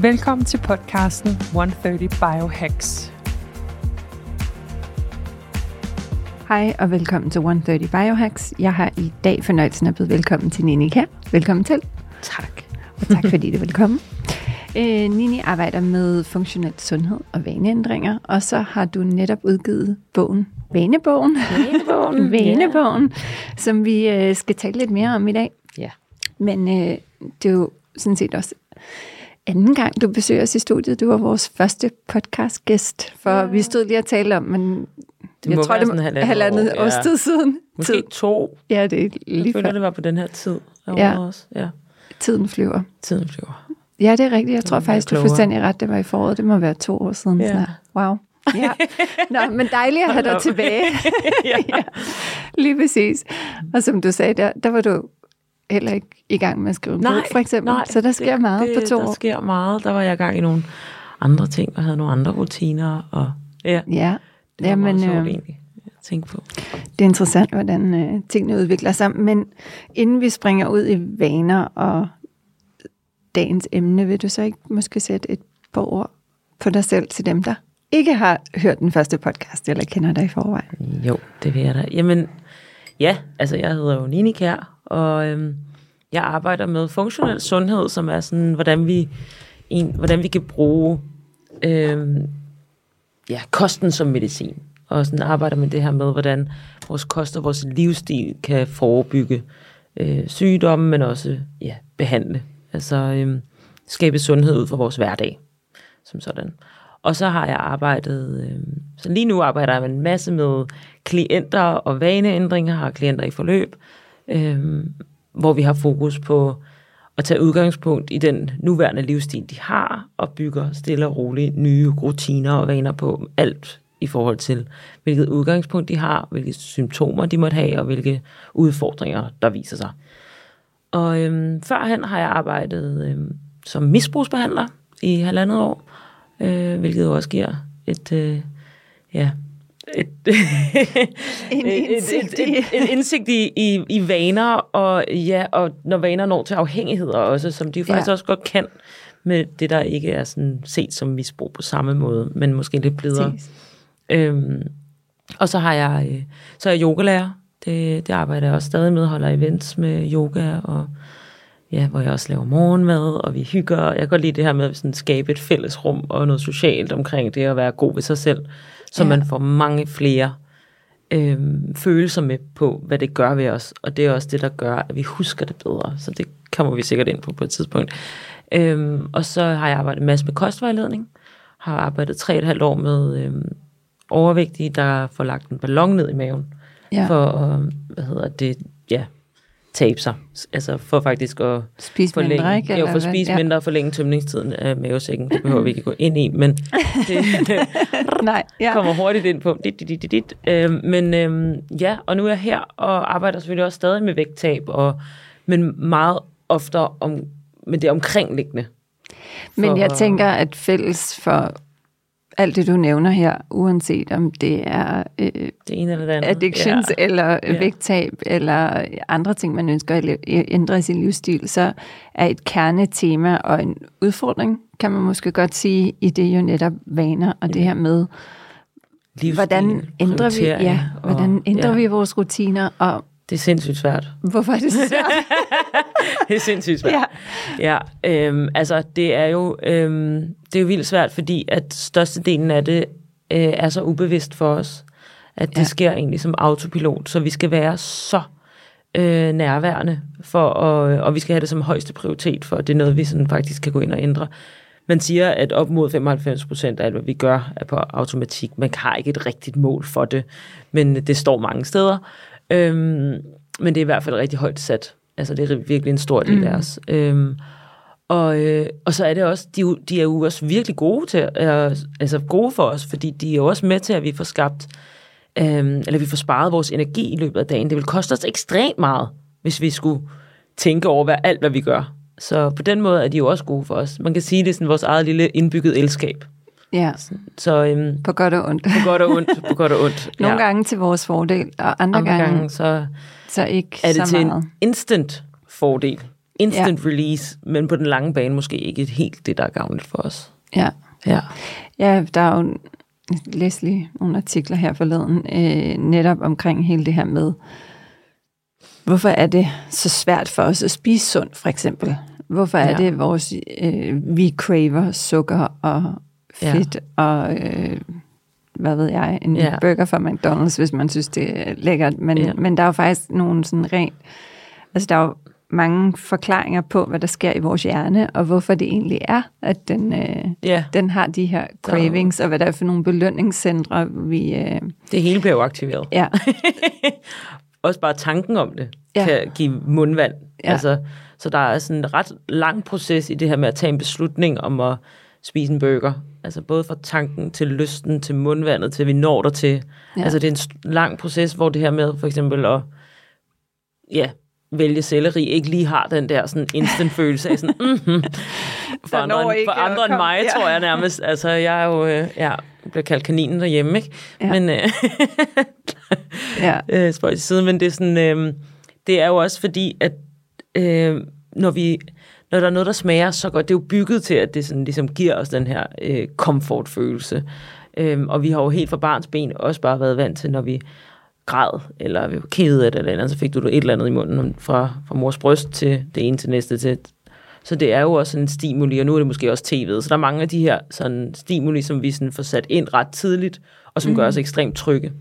Velkommen til podcasten 130 Biohacks. Hej og velkommen til 130 Biohacks. Jeg har i dag fornøjelsen at byde velkommen til Nini her. Velkommen til. Tak. Og tak fordi du vil komme. Øh, Nini arbejder med funktionel sundhed og vaneændringer, og så har du netop udgivet bogen Vanebogen, Vanebogen, Vanebogen yeah. som vi øh, skal tale lidt mere om i dag. Ja. Yeah. Men øh, det er jo sådan set også anden gang, du besøger os i studiet. Du var vores første podcast-gæst, for ja. vi stod lige og talte om, men det jeg tror, det er halvandet, halvandet år. ja. tid siden. Måske tid. to. Ja, det er lige Jeg føler, før. det var på den her tid. Ja. Også. ja. Tiden flyver. Tiden flyver. Ja, det er rigtigt. Jeg tror faktisk, du er fuldstændig ret. Det var i foråret. Det må være to år siden. Ja. Snart. Wow. Ja. Nå, men dejligt at have dig tilbage. ja. ja. Lige præcis. Og som du sagde, der, der var du heller ikke i gang med at skrive nej, bog, for eksempel. Nej, så der sker det, meget det, på to der år. Der sker meget. Der var jeg i gang i nogle andre ting, og havde nogle andre rutiner. Og, ja, ja. det var Jamen, meget sjovt øh, egentlig at tænke på. Det er interessant, hvordan øh, tingene udvikler sig. Men inden vi springer ud i vaner og dagens emne, vil du så ikke måske sætte et par ord på dig selv til dem, der ikke har hørt den første podcast, eller kender dig i forvejen? Jo, det vil jeg da. Jamen, ja, altså jeg hedder jo Nini Kær, og øhm, jeg arbejder med funktionel sundhed, som er sådan, hvordan vi, en, hvordan vi kan bruge øhm, ja, kosten som medicin. Og sådan arbejder med det her med, hvordan vores kost og vores livsstil kan forebygge øh, sygdomme, men også ja, behandle. Altså øhm, skabe sundhed ud for vores hverdag, som sådan. Og så har jeg arbejdet, øh, så lige nu arbejder jeg med en masse med klienter og vaneændringer, har klienter i forløb, øh, hvor vi har fokus på at tage udgangspunkt i den nuværende livsstil, de har, og bygger stille og roligt nye rutiner og vaner på alt i forhold til, hvilket udgangspunkt de har, hvilke symptomer de måtte have, og hvilke udfordringer, der viser sig. Og øh, førhen har jeg arbejdet øh, som misbrugsbehandler i halvandet år, øh, hvilket også giver et, øh, ja, et, en indsigt, et, et, et, et indsigt i, i, i vaner, og, ja, og når vaner når til afhængigheder også, som de faktisk ja. også godt kan, med det, der ikke er sådan set som misbrug på samme måde, men måske lidt blidere. Øhm, og så har jeg, øh, så er jeg yogalærer. Det, det arbejder jeg også stadig med, holder events med yoga, og ja, hvor jeg også laver morgenmad, og vi hygger. Jeg kan godt lide det her med at sådan skabe et fælles rum og noget socialt omkring det at være god ved sig selv, så ja. man får mange flere øhm, følelser med på, hvad det gør ved os. Og det er også det, der gør, at vi husker det bedre. Så det kommer vi sikkert ind på på et tidspunkt. Øhm, og så har jeg arbejdet en masse med kostvejledning. Har arbejdet tre og et halvt år med øhm, overvægtige, der får lagt en ballon ned i maven. Ja. For at, hvad hedder det, tabe sig. Altså for faktisk at spise forlænge, mindre, ikke? Jo, for at spise ja. mindre og forlænge tømningstiden af mavesækken. Det behøver vi ikke gå ind i, men det Nej, ja. kommer hurtigt ind på. Dit, dit, dit, dit. Øhm, men øhm, ja, og nu er jeg her og arbejder selvfølgelig også stadig med vægttab, og, men meget ofte om, med det omkringliggende. Men jeg tænker, at fælles for alt det, du nævner her, uanset om det er øh, det ene eller det andet. addictions ja. eller Ja. vægttab eller andre ting, man ønsker at ændre i sin livsstil, så er et kernetema og en udfordring, kan man måske godt sige, i det jo netop vaner og det her med, Livsstil, hvordan ændrer vi, ja, hvordan ændrer ja. vi vores rutiner, og Det er sindssygt svært. hvorfor er det svært? det er sindssygt svært. Ja. ja øhm, altså det er jo øhm, det er jo vildt svært, fordi at størstedelen af det øh, er så ubevidst for os, at det Ja. sker egentlig som autopilot, så vi skal være så øh, nærværende, for at, og vi skal have det som højeste prioritet, for det er noget, vi sådan faktisk kan gå ind og ændre. Man siger, at op mod 95 procent af alt, hvad vi gør, er på automatik. Man har ikke et rigtigt mål for det, men det står mange steder. Øhm, men det er i hvert fald rigtig højt sat. Altså, det er virkelig en stor del Mm. af os. Øhm, Og, øh, og så er det også, de, er de er jo også virkelig gode til, øh, altså gode for os, fordi de er jo også med til, at vi får skabt, øh, eller vi får sparet vores energi i løbet af dagen. Det vil koste os ekstremt meget, hvis vi skulle tænke over hvad, alt, hvad vi gør. Så på den måde er de jo også gode for os. Man kan sige, det er sådan vores eget lille indbygget elskab. Ja, Så øhm, på godt og ondt. på godt og ondt, på godt og ondt. Nogle gange til vores fordel, og andre, Andre gange, gange, så så ikke er det så til meget. en instant fordel. Instant ja. release, men på den lange bane måske ikke helt det, der er gavnligt for os. Ja. Ja. ja, der er jo jeg læste lige nogle artikler her forleden, øh, netop omkring hele det her med, hvorfor er det så svært for os at spise sundt, for eksempel? Hvorfor er Ja. det, vores, øh, vi craver sukker og Ja. Fedt ja. og øh, hvad ved jeg, en Ja. burger fra McDonald's, hvis man synes, det er lækkert. Men, ja. men der er jo faktisk nogle sådan rent, altså der er jo mange forklaringer på, hvad der sker i vores hjerne, og hvorfor det egentlig er, at den, øh, ja, den har de her cravings, og hvad der er for nogle belønningscentre, vi... Øh, det hele bliver jo aktiveret. ja, Også bare tanken om det Ja. kan give mundvand. Ja. Altså, så der er sådan en ret lang proces i det her med at tage en beslutning om at spise en burger. Altså både fra tanken til lysten, til mundvandet, til vi når der til. Ja. Altså det er en lang proces, hvor det her med for eksempel at ja, vælge selleri ikke lige har den der sådan instant følelse af sådan, mm-hmm. for, andre, end, for andre end mig, ja. tror jeg nærmest. Altså jeg er jo, øh, ja, bliver kaldt kaninen derhjemme, ikke? Ja. Men, øh, ja, øh, spøj til side, men det er sådan, øh, det er jo også fordi, at øh, når vi, når der er noget, der smager så godt, det er jo bygget til, at det sådan, ligesom giver os den her øh, komfortfølelse. Øh, og vi har jo helt fra barns ben også bare været vant til, når vi græd, eller vi var kede af det, eller, et eller andet, så fik du et eller andet i munden fra, fra mors bryst til det ene til næste til. Så det er jo også en stimuli, og nu er det måske også tv'et. Så der er mange af de her sådan, stimuli, som vi sådan får sat ind ret tidligt, og som mm. gør os ekstremt trygge.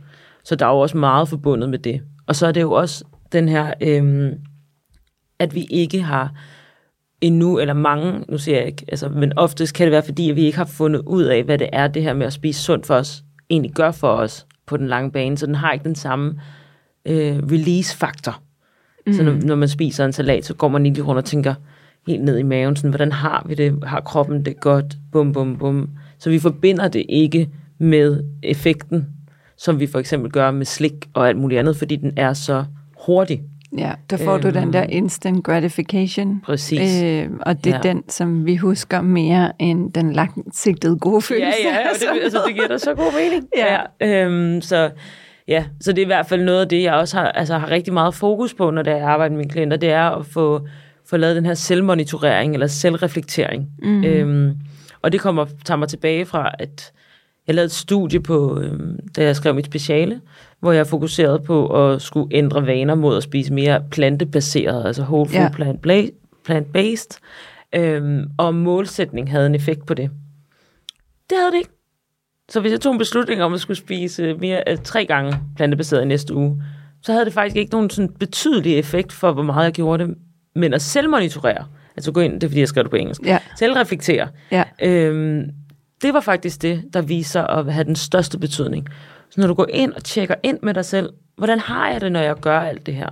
Så der er jo også meget forbundet med det. Og så er det jo også den her, øhm, at vi ikke har endnu, eller mange, nu siger jeg ikke, altså, men oftest kan det være, fordi at vi ikke har fundet ud af, hvad det er, det her med at spise sundt for os, egentlig gør for os på den lange bane. Så den har ikke den samme øh, release-faktor. Mm. Så når, når man spiser en salat, så går man lige rundt og tænker helt ned i maven, sådan, hvordan har vi det? Har kroppen det godt? Bum, bum, bum. Så vi forbinder det ikke med effekten, som vi for eksempel gør med slik og alt muligt andet, fordi den er så hurtig. Ja, der får øhm, du den Øhm, der instant gratification. Præcis. Øh, og det er Ja. den, som vi husker mere end den langsigtede gode følelse. Ja, ja, og det, altså, det giver da så god mening. Ja. ja øhm, så, ja, så det er i hvert fald noget af det, jeg også har, altså, har rigtig meget fokus på, når jeg arbejder med mine klienter, det er at få, få lavet den her selvmonitorering eller selvreflektering. Mm. Øhm, og det kommer, tager mig tilbage fra, at jeg lavede et studie på, øhm, da jeg skrev mit speciale, hvor jeg fokuserede på at skulle ændre vaner mod at spise mere plantebaseret, altså whole food Ja. plant plant-based, øhm, og målsætning havde en effekt på det. Det havde det ikke. Så hvis jeg tog en beslutning om at skulle spise mere øh, tre gange plantebaseret i næste uge, så havde det faktisk ikke nogen sådan betydelig effekt for, hvor meget jeg gjorde det. Men at selvmonitorere, altså gå ind, det er fordi, jeg skrev det på engelsk, Ja. selvreflektere, Ja. øhm, det var faktisk det, der viser at have den største betydning. Så når du går ind og tjekker ind med dig selv, hvordan har jeg det, når jeg gør alt det her?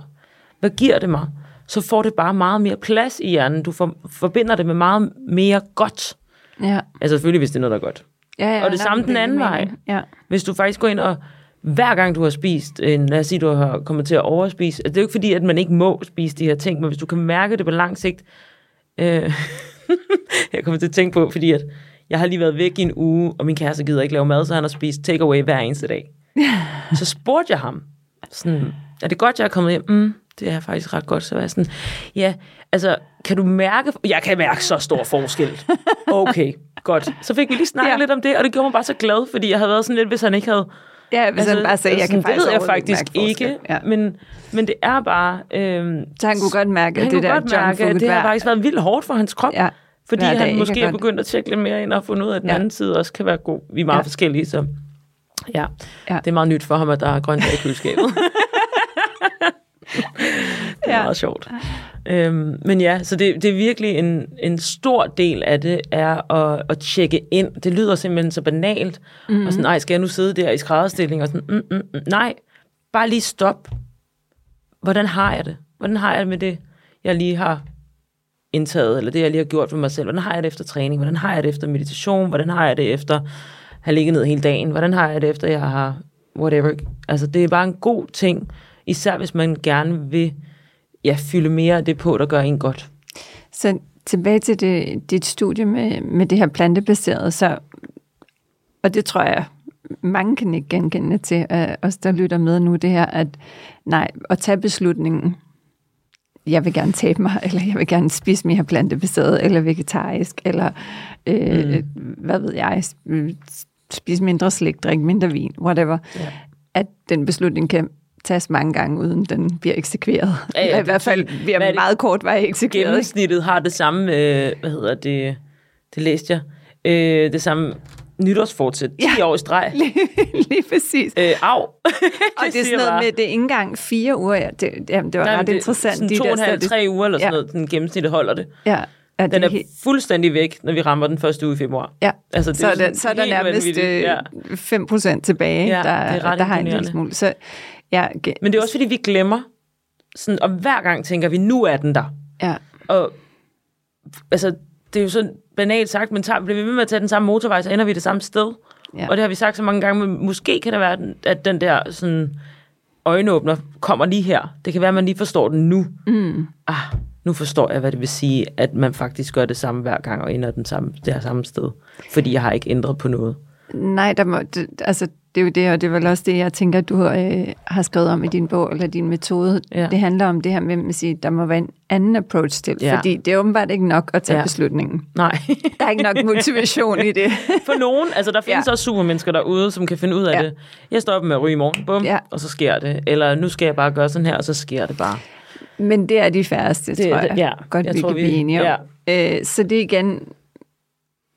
Hvad giver det mig? Så får det bare meget mere plads i hjernen. Du for, forbinder det med meget mere godt. Ja. Altså selvfølgelig, hvis det er noget, der er godt. Ja, ja, Og det samme den anden vej. Ja. Hvis du faktisk går ind og hver gang du har spist, en, lad os sige, du har kommet til at overspise, altså, det er jo ikke fordi, at man ikke må spise de her ting, men hvis du kan mærke det på lang sigt, øh, jeg kommer til at tænke på, fordi at jeg har lige været væk i en uge, og min kæreste gider ikke lave mad, så han har spist takeaway hver eneste dag. så spurgte jeg ham, sådan, er det godt, jeg er kommet hjem? Mm, det er faktisk ret godt. Så var jeg sådan, ja, altså, kan du mærke, jeg kan mærke så stor forskel. Okay, godt. Så fik vi lige snakket ja. Lidt om det, og det gjorde mig bare så glad, fordi jeg havde været sådan lidt, hvis han ikke havde Ja, hvis altså, han bare sagde, jeg kan det faktisk ved jeg faktisk ikke. Ja. men, men det er bare... Øhm, Så han kunne godt mærke, at det der mærke, at det har faktisk været vildt hårdt for hans krop. Ja, fordi hver han måske er begyndt at tjekke lidt mere ind og fundet ud af, at den Ja. anden side også kan være god. Vi er meget Ja. forskellige, så ja. Ja. Det er meget nyt for ham, at der er grønt i køleskabet. det er Ja. meget sjovt. Øhm, men ja, så det, det er virkelig en, en stor del af det, er at, at tjekke ind. Det lyder simpelthen så banalt. Mhm. Mm. Og sådan, nej, skal jeg nu sidde der i skrædderstilling? Og sådan, mm, mm, mm, nej, bare lige stop. Hvordan har jeg det? Hvordan har jeg det med det, jeg lige har indtaget, eller det, jeg lige har gjort for mig selv. Hvordan har jeg det efter træning? Hvordan har jeg det efter meditation? Hvordan har jeg det efter at have ligget ned hele dagen? Hvordan har jeg det efter, jeg har whatever? Altså, det er bare en god ting, især hvis man gerne vil ja, fylde mere af det på, der gør en godt. Så tilbage til det, dit studie med, med det her plantebaserede, så, og det tror jeg, mange kan ikke genkende til, øh, os der lytter med nu, det her, at nej, at tage beslutningen, jeg vil gerne tabe mig, eller jeg vil gerne spise mere plantebaseret, eller vegetarisk, eller øh, mm. hvad ved jeg, spise mindre slik, drikke mindre vin, whatever. Ja. At den beslutning kan tages mange gange, uden den bliver eksekveret. Ja, ja, i hvert fald bliver det, meget kort vej eksekveret. Gennemsnittet har det samme, øh, hvad hedder det, det læste jeg, øh, det samme nytårsfortsæt 10 ja, år i streg. Lige, lige præcis. Øh, av. og det er sådan noget med, det er ikke engang fire uger. Ja, det, jamen, det var Nej, ret det, interessant. Sådan de to og en halv, tre uger eller sådan ja. noget, den gennemsnittet holder det. Ja. Ja, den er helt... fuldstændig væk, når vi rammer den første uge i februar. Ja, altså, det så, er det, så er der nærmest øh, ja. 5% tilbage, ja, der, der har en lille smule. Så, ja, Men det er også, fordi vi glemmer, sådan, og hver gang tænker vi, nu er den der. Ja. Og altså, det er jo sådan banalt sagt, men tager, bliver vi ved med at tage den samme motorvej, så ender vi det samme sted. Ja. Og det har vi sagt så mange gange, men måske kan det være, at den der sådan, øjenåbner kommer lige her. Det kan være, at man lige forstår den nu. Mm. Ah, nu forstår jeg, hvad det vil sige, at man faktisk gør det samme hver gang og ender den samme, det her samme sted. Fordi jeg har ikke ændret på noget. Nej, der må, det, altså, det er jo det, og det er vel også det, jeg tænker, du øh, har skrevet om i din bog, eller din metode. Ja. Det handler om det her med, at sige, der må være en anden approach til, ja. fordi det er åbenbart ikke nok at tage ja. beslutningen. Nej. der er ikke nok motivation i det. For nogen, altså der findes ja. også supermennesker derude, som kan finde ud af ja. det. Jeg står op med at ryge i morgen, bum, ja. og så sker det. Eller nu skal jeg bare gøre sådan her, og så sker det bare. Men det er de færreste, det, tror jeg. Ja, Godt, jeg vi tror, kan vi, blive enige om. Ja. Øh, så det er igen...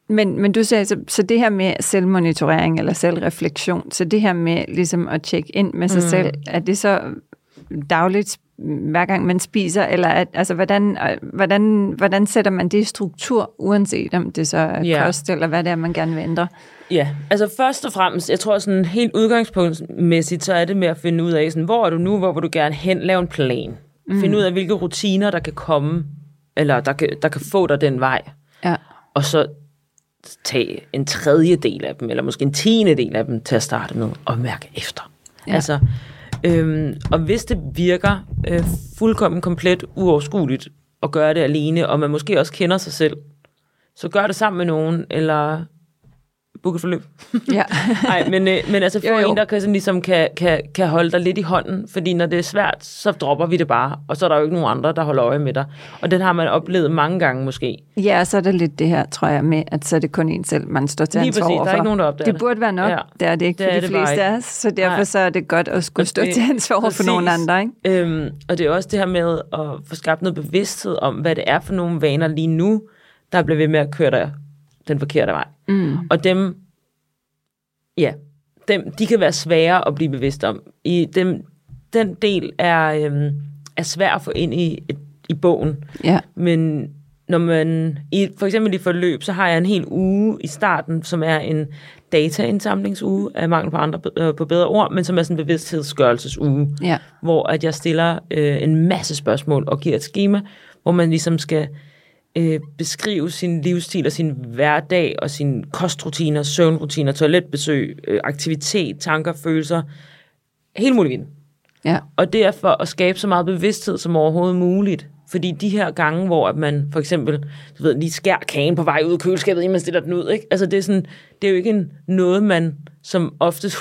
Men, men du sagde, så, så det her med selvmonitorering eller selvreflektion, så det her med ligesom at tjekke ind med sig mm. selv, er det så dagligt, hver gang man spiser, eller at, altså, hvordan, hvordan, hvordan sætter man det i struktur, uanset om det så er ja. kost, eller hvad det er, man gerne vil ændre? Ja, altså først og fremmest, jeg tror sådan helt udgangspunktmæssigt, så er det med at finde ud af, sådan, hvor er du nu, hvor vil du gerne hen, lave en plan. Mm. Finde ud af, hvilke rutiner, der kan komme, eller der kan, der kan få dig den vej. Ja. Og så tage en tredje del af dem, eller måske en tiende del af dem til at starte med, og mærke efter. Ja. Altså, øhm, og hvis det virker øh, fuldkommen komplet uoverskueligt at gøre det alene, og man måske også kender sig selv, så gør det sammen med nogen, eller book et forløb. Ja. Nej, men, øh, men altså få jo, jo. en, der kan, sådan, ligesom kan, kan, kan holde dig lidt i hånden, fordi når det er svært, så dropper vi det bare, og så er der jo ikke nogen andre, der holder øje med dig. Og den har man oplevet mange gange måske. Ja, så er det lidt det her, tror jeg, med, at så er det kun en selv, man står til ansvar præcis, der er ikke nogen, der opdager det. burde være nok, ja. det er det ikke det for de fleste af os, så derfor Nej. så er det godt at skulle stå det, til ansvar for nogen andre. Ikke? Øhm, og det er også det her med at få skabt noget bevidsthed om, hvad det er for nogle vaner lige nu, der bliver ved med at køre dig den forkerte vej. Mm. Og dem, ja, dem, de kan være svære at blive bevidst om. I dem, den del er, øhm, er svær at få ind i, et, i bogen. Ja. Men når man, i, for eksempel i forløb, så har jeg en hel uge i starten, som er en dataindsamlingsuge, af mangel på andre øh, på bedre ord, men som er sådan en bevidsthedsgørelsesuge, ja. hvor at jeg stiller øh, en masse spørgsmål og giver et schema, hvor man ligesom skal øh, beskrive sin livsstil og sin hverdag og sine kostrutiner, søvnrutiner, toiletbesøg, øh, aktivitet, tanker, følelser, helt muligt. Ja. Og det er for at skabe så meget bevidsthed som overhovedet muligt. Fordi de her gange, hvor at man for eksempel du ved, lige skærer kagen på vej ud af køleskabet, inden man stiller den ud, ikke? Altså det er, sådan, det er jo ikke en, noget, man som ofte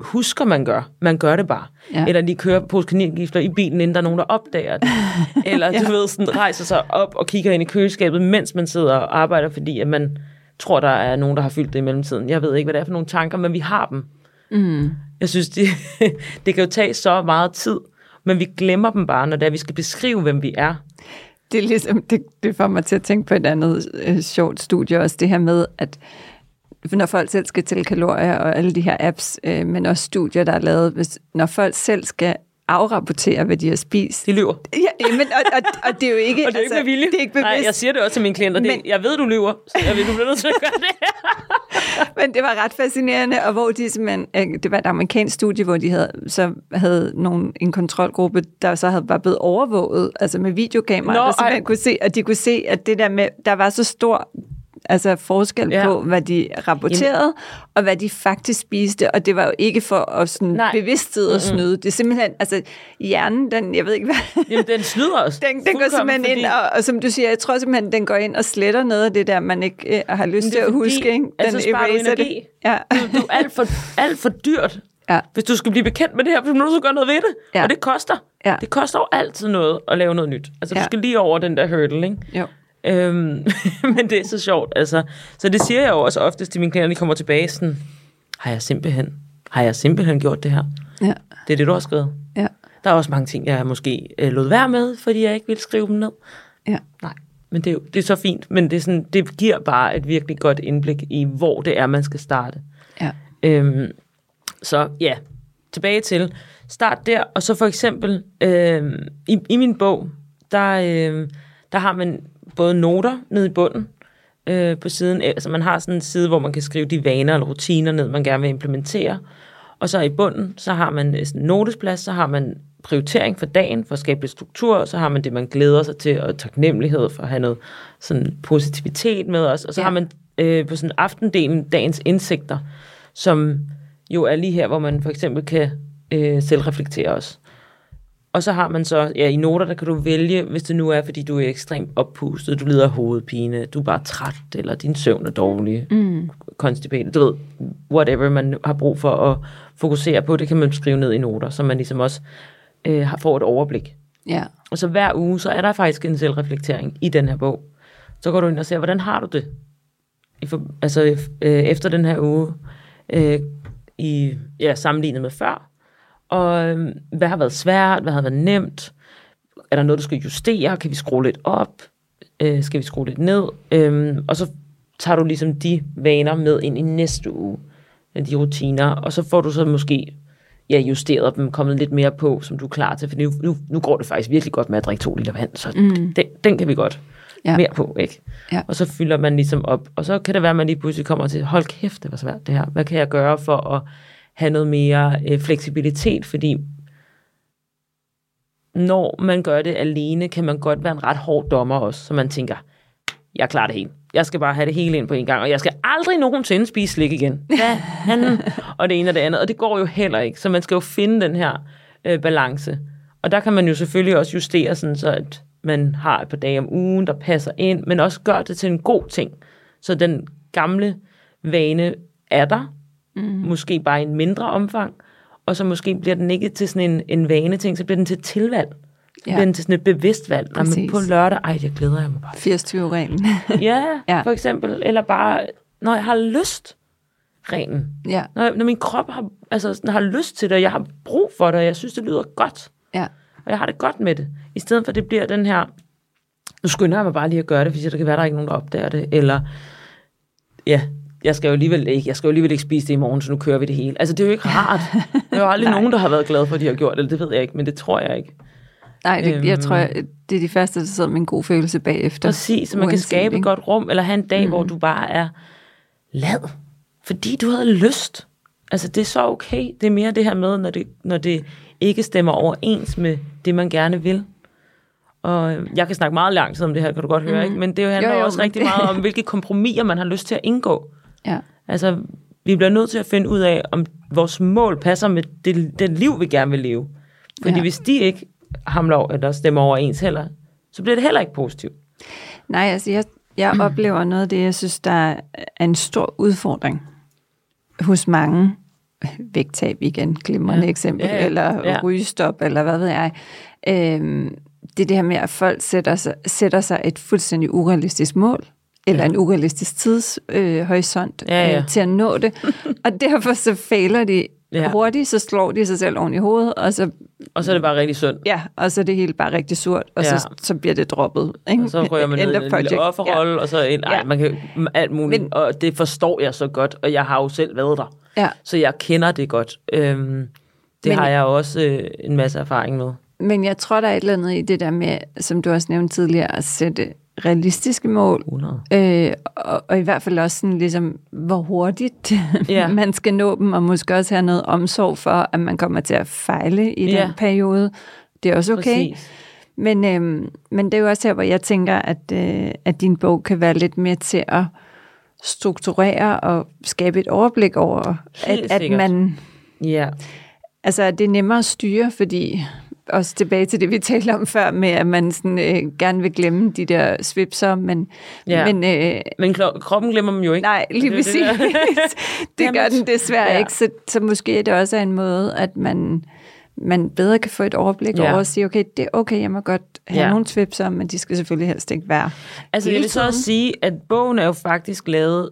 husker, man gør. Man gør det bare. Ja. Eller de kører på kaningifler i bilen, inden der er nogen, der opdager det. Eller ja. du ved, sådan, rejser sig op og kigger ind i køleskabet, mens man sidder og arbejder, fordi at man tror, der er nogen, der har fyldt det i mellemtiden. Jeg ved ikke, hvad det er for nogle tanker, men vi har dem. Mm. Jeg synes, det, det kan jo tage så meget tid, men vi glemmer dem bare, når det er, vi skal beskrive, hvem vi er. Det, er ligesom, det, det får mig til at tænke på et andet øh, sjovt studie også, det her med, at når folk selv skal tælle kalorier og alle de her apps, øh, men også studier, der er lavet, hvis, når folk selv skal afrapportere, hvad de har spist. De lyver. Ja, men, og, og, og det er jo ikke... og det er altså, ikke med vilje. Det er ikke bevidst. Nej, jeg siger det også til mine klienter. Det, men, jeg ved, du lyver, så jeg ved, du bliver nødt til at gøre det Men det var ret fascinerende, og hvor de simpelthen, øh, det var et amerikansk studie, hvor de havde, så havde nogen, en kontrolgruppe, der så havde, var blevet overvåget, altså med videokameraer, Nå, der simpelthen ej. kunne se, at de kunne se, at det der med, der var så stor altså forskel Ja. på, hvad de rapporterede, og hvad de faktisk spiste, og det var jo ikke for at sådan Nej. bevidst sidde og snyde. Det er simpelthen, altså hjernen, den, jeg ved ikke hvad, Jamen, den snyder os. den, den går simpelthen ind, og, og som du siger, jeg tror simpelthen, den går ind og sletter noget af det der, man ikke øh, har lyst til at fordi, huske. Ikke? Den altså, sparer du eraser det. energi. Ja. Du, du er alt for, alt for dyrt. ja. Hvis du skal blive bekendt med det her, så må du så gøre noget ved det. Ja. Og det koster. Ja. Det koster jo altid noget at lave noget nyt. Altså, du Ja. skal lige over den der hurdle, ikke? Jo. Øhm, men det er så sjovt, altså. Så det siger jeg jo også oftest til mine klienter, når de kommer tilbage, sådan, har jeg simpelthen, har jeg simpelthen gjort det her? Ja. Det er det, du har skrevet. Ja. Der er også mange ting, jeg måske øh, lod være med, fordi jeg ikke ville skrive dem ned. Ja. Nej, men det er, jo, det er så fint, men det, er sådan, det giver bare et virkelig godt indblik i, hvor det er, man skal starte. Ja. Øhm, så ja, tilbage til, start der, og så for eksempel, øhm, i, i min bog, der, øhm, der har man både noter nede i bunden, øh, på siden, altså man har sådan en side, hvor man kan skrive de vaner eller rutiner ned, man gerne vil implementere, og så i bunden, så har man øh, sådan en notesplads, så har man prioritering for dagen, for at skabe lidt struktur, og så har man det, man glæder sig til, og taknemmelighed for at have noget sådan positivitet med os, og så ja. har man øh, på sådan aftendelen dagens indsigter, som jo er lige her, hvor man for eksempel kan øh, selvreflektere os. Og så har man så, ja, i noter, der kan du vælge, hvis det nu er, fordi du er ekstremt oppustet, du lider af hovedpine, du er bare træt, eller din søvn er dårlig, mm. konstiperet, du ved, whatever man har brug for at fokusere på, det kan man skrive ned i noter, så man ligesom også øh, får et overblik. Ja. Og så hver uge, så er der faktisk en selvreflektering i den her bog. Så går du ind og ser, hvordan har du det? I for, altså øh, efter den her uge, øh, i, ja, sammenlignet med før. Og øh, hvad har været svært? Hvad har været nemt? Er der noget, du skal justere? Kan vi skrue lidt op? Øh, skal vi skrue lidt ned? Øh, og så tager du ligesom de vaner med ind i næste uge, de rutiner, og så får du så måske ja, justeret dem, kommet lidt mere på, som du er klar til, for nu, nu, nu går det faktisk virkelig godt med at drikke to liter vand, så mm. den, den kan vi godt ja. mere på, ikke? Ja. Og så fylder man ligesom op, og så kan det være, at man lige pludselig kommer til, hold kæft, det var svært det her. Hvad kan jeg gøre for at have noget mere øh, fleksibilitet, fordi når man gør det alene, kan man godt være en ret hård dommer også, så man tænker, jeg klarer det hele. Jeg skal bare have det hele ind på en gang, og jeg skal aldrig nogensinde spise slik igen. Hvad han? Og det ene og det andet, og det går jo heller ikke. Så man skal jo finde den her øh, balance. Og der kan man jo selvfølgelig også justere sådan, så at man har et par dage om ugen, der passer ind, men også gør det til en god ting. Så den gamle vane er der, mm. måske bare i en mindre omfang, og så måske bliver den ikke til sådan en, en vane ting, så bliver den til tilvalg. Ja. bliver den til sådan et bevidst valg. Nå, men Præcis. på lørdag, ej, jeg glæder jeg mig bare 80-20-reglen. Ja, Ja. ja, for eksempel. Eller bare, når jeg har lyst, renen. ja. Når, når min krop har, altså, sådan, har lyst til det, og jeg har brug for det, og jeg synes, det lyder godt. Ja. Og jeg har det godt med det. I stedet for, at det bliver den her, nu skynder jeg mig bare lige at gøre det, fordi der kan være, der er ikke nogen, der opdager det. Eller, ja, jeg skal jo alligevel ikke, jeg skal jo alligevel ikke spise det i morgen, så nu kører vi det hele. Altså, det er jo ikke rart. Der er jo aldrig nogen, der har været glad for, at de har gjort det. Det ved jeg ikke, men det tror jeg ikke. Nej, det, jeg Øhm. tror, det er de første, der sidder med en god følelse bagefter. Præcis, så man kan Uanset, skabe et ikke? godt rum, eller have en dag, mm. hvor du bare er lad, fordi du havde lyst. Altså, det er så okay. Det er mere det her med, når det, når det ikke stemmer overens med det, man gerne vil. Og jeg kan snakke meget lang tid om det her, kan du godt høre, mm. ikke? Men det handler Jo, jo, også rigtig det- meget om, hvilke kompromiser man har lyst til at indgå. Ja. Altså, vi bliver nødt til at finde ud af, om vores mål passer med det, det liv, vi gerne vil leve. Fordi Ja. hvis de ikke hamler eller stemmer overens heller, så bliver det heller ikke positivt. Nej, altså jeg, jeg oplever noget af det, jeg synes, der er en stor udfordring hos mange. Vægttab igen, glimrende. Ja. eksempel, Ja, ja. eller Ja. rygestop, eller hvad ved jeg. Øhm, det er det her med, at folk sætter sig, sætter sig et fuldstændig urealistisk mål, eller Ja. en urealistisk tidshorisont øh, Ja, ja. Øh, til at nå det. og derfor så fejler de Ja. hurtigt, så slår de sig selv oven i hovedet, og så, Og så er det bare rigtig sundt. ja, og så er det hele bare rigtig surt, og Ja. så, så bliver det droppet. Ikke? Og så rører man ned i en lille offerrolle, ja. og så en, ej, Ja. man kan alt muligt. Men- og det forstår jeg så godt, og jeg har jo selv været der. Ja. Så jeg kender det godt. Øhm, det Men, har jeg også øh, en masse erfaring med. Men jeg tror, der er et eller andet i det der med, som du også nævnte tidligere, at sætte realistiske mål, 100. øh, og, og i hvert fald også sådan, ligesom, hvor hurtigt Ja. man skal nå dem, og måske også have noget omsorg for, at man kommer til at fejle i Ja. den periode. Det er også okay. Præcis. Men, øhm, men det er jo også her, hvor jeg tænker, at, øh, at din bog kan være lidt mere til at strukturere og skabe et overblik over, at, Helt at sikkert. man, Ja. altså at det er nemmere at styre, fordi også tilbage til det, vi talte om før, med at man sådan, øh, gerne vil glemme de der svipser, men, Ja. men øh, Men kroppen glemmer dem jo ikke. nej, lige præcis. det Det, det gør den desværre ja. ikke, så, så måske er det også en måde, at man, man bedre kan få et overblik Ja. over og sige, okay, det er okay, jeg må godt have Ja. nogle svipser, men de skal selvfølgelig helst ikke være Altså, jeg vil så også sige, at bogen er jo faktisk lavet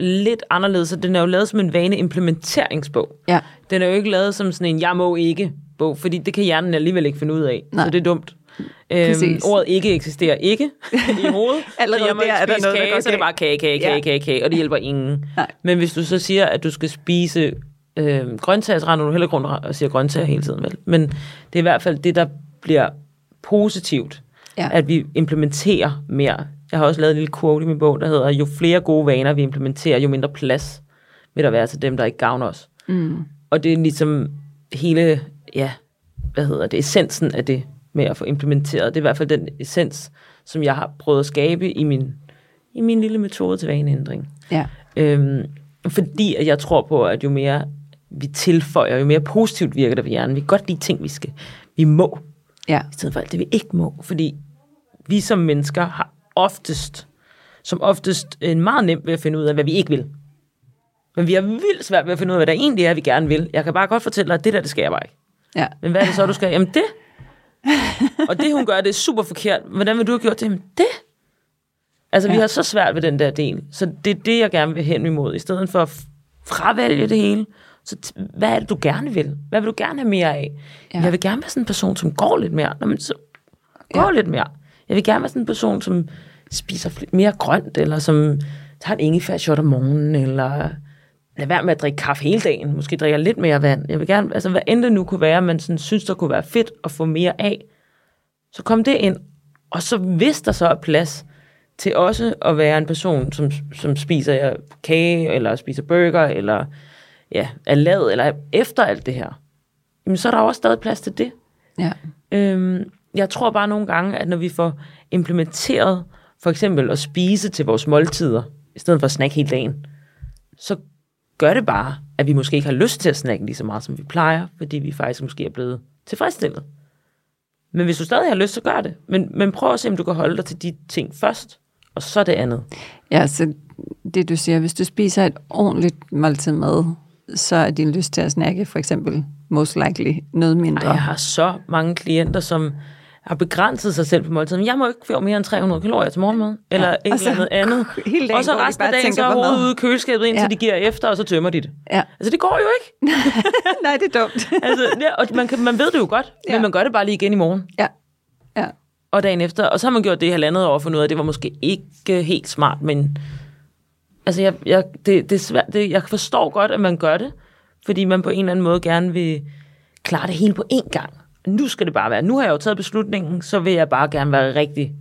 lidt anderledes, så den er jo lavet som en vane implementeringsbog. Ja. Den er jo ikke lavet som sådan en, jeg må ikke bog, fordi det kan hjernen alligevel ikke finde ud af. Nej. Så det er dumt. Øhm, Præcis. ordet ikke eksisterer ikke i hovedet. Allerede jeg må der er der noget, der kage, går så er det galt. bare kage, kage, kage, Ja. kage, kage, og det hjælper ingen. Nej. Men hvis du så siger, at du skal spise øh, grøntsager, så render du heller rundt og siger grøntsager hele tiden, vel? Men det er i hvert fald det, der bliver positivt, Ja. at vi implementerer mere. Jeg har også lavet en lille quote i min bog, der hedder, jo flere gode vaner vi implementerer, jo mindre plads vil der være til dem, der ikke gavner os. Mm. Og det er ligesom hele, ja, hvad hedder det, essensen af det med at få implementeret. Det er i hvert fald den essens, som jeg har prøvet at skabe i min, i min lille metode til vaneændring. Ja. Øhm, fordi at jeg tror på, at jo mere vi tilføjer, jo mere positivt virker det ved hjernen. Vi kan godt lide ting, vi skal, vi må, Ja. i stedet for alt det, vi ikke må. Fordi vi som mennesker har oftest, som oftest, en meget nemt ved at finde ud af, hvad vi ikke vil. Men vi har vildt svært ved at finde ud af, hvad der egentlig er, vi gerne vil. Jeg kan bare godt fortælle dig, at det der, det skal jeg bare ikke. Ja. Men hvad er det så, du skal? Jamen det. Og det, hun gør, det er super forkert. Hvordan vil du have gjort det? Jamen det. Altså, ja. vi har så svært ved den der del. Så det er det, jeg gerne vil hen imod. I stedet for at fravælge det hele. Så t- hvad er det, du gerne vil? Hvad vil du gerne have mere af? Ja. Jeg vil gerne være sådan en person, som går lidt mere. Nå, men så gå Ja. ja. lidt mere. Jeg vil gerne være sådan en person, som spiser mere grønt, eller som tager en ingefærshot om morgenen, eller lad være med at drikke kaffe hele dagen. Måske drikker lidt mere vand. Jeg vil gerne, altså hvad end det nu kunne være, man sådan synes, der kunne være fedt at få mere af, så kom det ind. Og så hvis der så er plads til også at være en person, som, som spiser kage, eller spiser burger, eller ja, er lavet, eller er efter alt det her, jamen så er der også stadig plads til det. Ja. Øhm, jeg tror bare nogle gange, at når vi får implementeret for eksempel at spise til vores måltider, i stedet for at snakke hele dagen, så gør det bare, at vi måske ikke har lyst til at snakke lige så meget, som vi plejer, fordi vi faktisk måske er blevet tilfredsstillet. Men hvis du stadig har lyst, så gør det. Men, men prøv at se, om du kan holde dig til de ting først, og så det andet. Ja, så det du siger, hvis du spiser et ordentligt måltid mad, så er din lyst til at snakke for eksempel most likely noget mindre. Ej, jeg har så mange klienter, som har begrænset sig selv på måltiden. Jeg må ikke få mere end 300 kalorier til morgenmad, eller Ja, et eller andet andet. dagen og så resten af dagen, så er hovedet ude i køleskabet, indtil Ja. de giver efter, og så tømmer de det. Ja. Altså, det går jo ikke. Nej, det er dumt. Altså, ja, og man, kan, man ved det jo godt, Ja. men man gør det bare lige igen i morgen. ja. Ja. Og dagen efter. Og så har man gjort det i halvandet år for noget det var måske ikke helt smart, men altså, jeg, jeg, det, det er svært. Det, jeg forstår godt, at man gør det, fordi man på en eller anden måde gerne vil klare det hele på én gang. Nu skal det bare være. Nu har jeg jo taget beslutningen, så vil jeg bare gerne være rigtig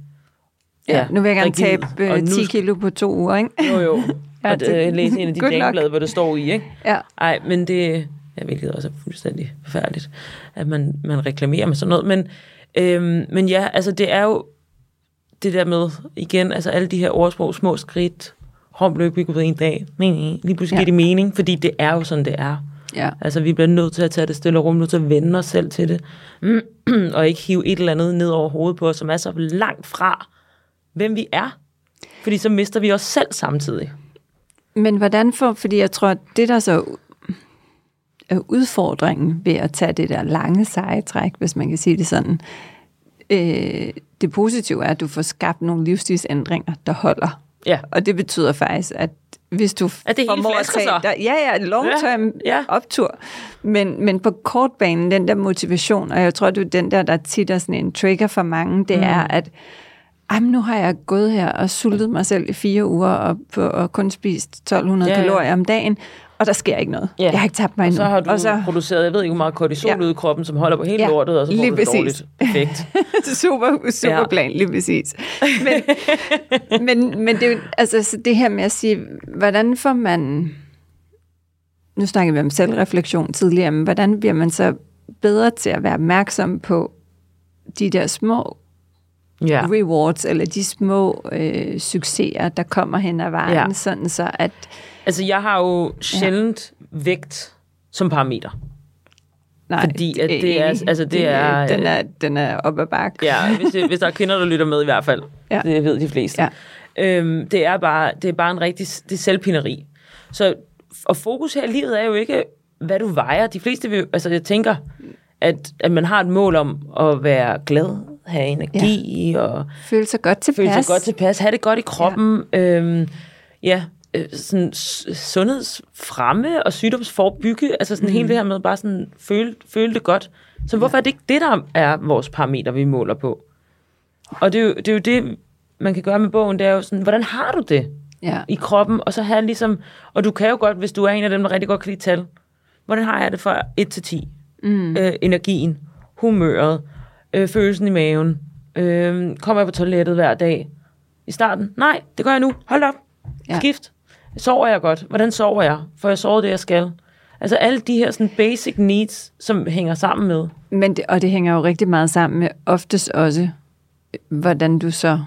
ja. Nu vil jeg gerne rigid. tabe øh, nu 10 kilo på to uger, ikke? Jo, jo. Ja, og det- det, læse en af de dameblade, hvor det står i, ikke? Ja. Ej, men det, ja, hvilket også er fuldstændig forfærdeligt, at man, man reklamerer med sådan noget. Men, øhm, men ja, altså det er jo det der med, igen, altså alle de her ordsprog, små skridt, håndløb ikke på en dag, men lige pludselig Ja. giver det mening, fordi det er jo sådan, det er. Ja. Altså, vi bliver nødt til at tage det stille rum, nødt til at vende os selv til det, og ikke hive et eller andet ned over hovedet på os, som er så langt fra, hvem vi er. Fordi så mister vi os selv samtidig. Men hvordan får, fordi jeg tror, at det der så er udfordringen ved at tage det der lange seje træk, hvis man kan sige det sådan, øh, det positive er, at du får skabt nogle livsstilsændringer, der holder. Ja. Og det betyder faktisk, at hvis du At det formår at tage, så? der, ja, ja, long term Ja, ja, optur, men, men på kortbanen, den der motivation, og jeg tror, det er den der, der tit er sådan en trigger for mange, det mm. er, at ej, men nu har jeg gået her og sultet mig selv i fire uger og, på, og kun spist 1200 Ja, ja, ja. kalorier om dagen, og der sker ikke noget. Ja. Jeg har ikke tabt mig Og endnu. så har du og så, produceret, jeg ved ikke, hvor meget kortisol Ja. ud i kroppen, som holder på hele Ja, lortet, og så får lige du det præcis. dårligt. Perfekt. super, super Ja. plan, lige præcis. Men, men, men det er altså så det her med at sige, hvordan får man, nu snakker vi om selvreflektion tidligere, men hvordan bliver man så bedre til at være opmærksom på de der små Ja. rewards, eller de små øh, succeser, der kommer hen ad vejen, ja. sådan så at, Altså, jeg har jo sjældent vægt som parameter. nej, Fordi at det er- altså, det er, den er, den er op ad bakke. Ja, hvis, det, hvis der er kvinder, der lytter med i hvert fald. Ja. Det ved de fleste. Ja. Øhm, det, er bare, det er bare en rigtig det er selvpineri. Så, og fokus her i livet er jo ikke, hvad du vejer. De fleste vil, altså jeg tænker, at, at man har et mål om at være glad, have energi ja. og Føle sig godt tilpas. føle sig godt tilpas, have det godt i kroppen. Ja, øhm, ja øh, sådan sundhedsfremme og sygdomsforebygge, altså sådan mm. hele det her med bare sådan føle, føle det godt. Så hvorfor er det ikke det, der er vores parameter, vi måler på? Og det er, jo, det er jo det, man kan gøre med bogen, det er jo sådan, hvordan har du det Ja. i kroppen? Og så have ligesom, og du kan jo godt, hvis du er en af dem, der rigtig godt kan lide tal, hvordan har jeg det fra 1 til 10? Mm. Øh, energien, humøret, øh, følelsen i maven, øh, kommer jeg på toilettet hver dag? I starten? Nej, det gør jeg nu. Hold op. Ja. Skift. Sover jeg godt? Hvordan sover jeg? Får jeg sovet det, jeg skal? Altså alle de her sådan basic needs, som hænger sammen med. Men det, og det hænger jo rigtig meget sammen med oftest også, hvordan du så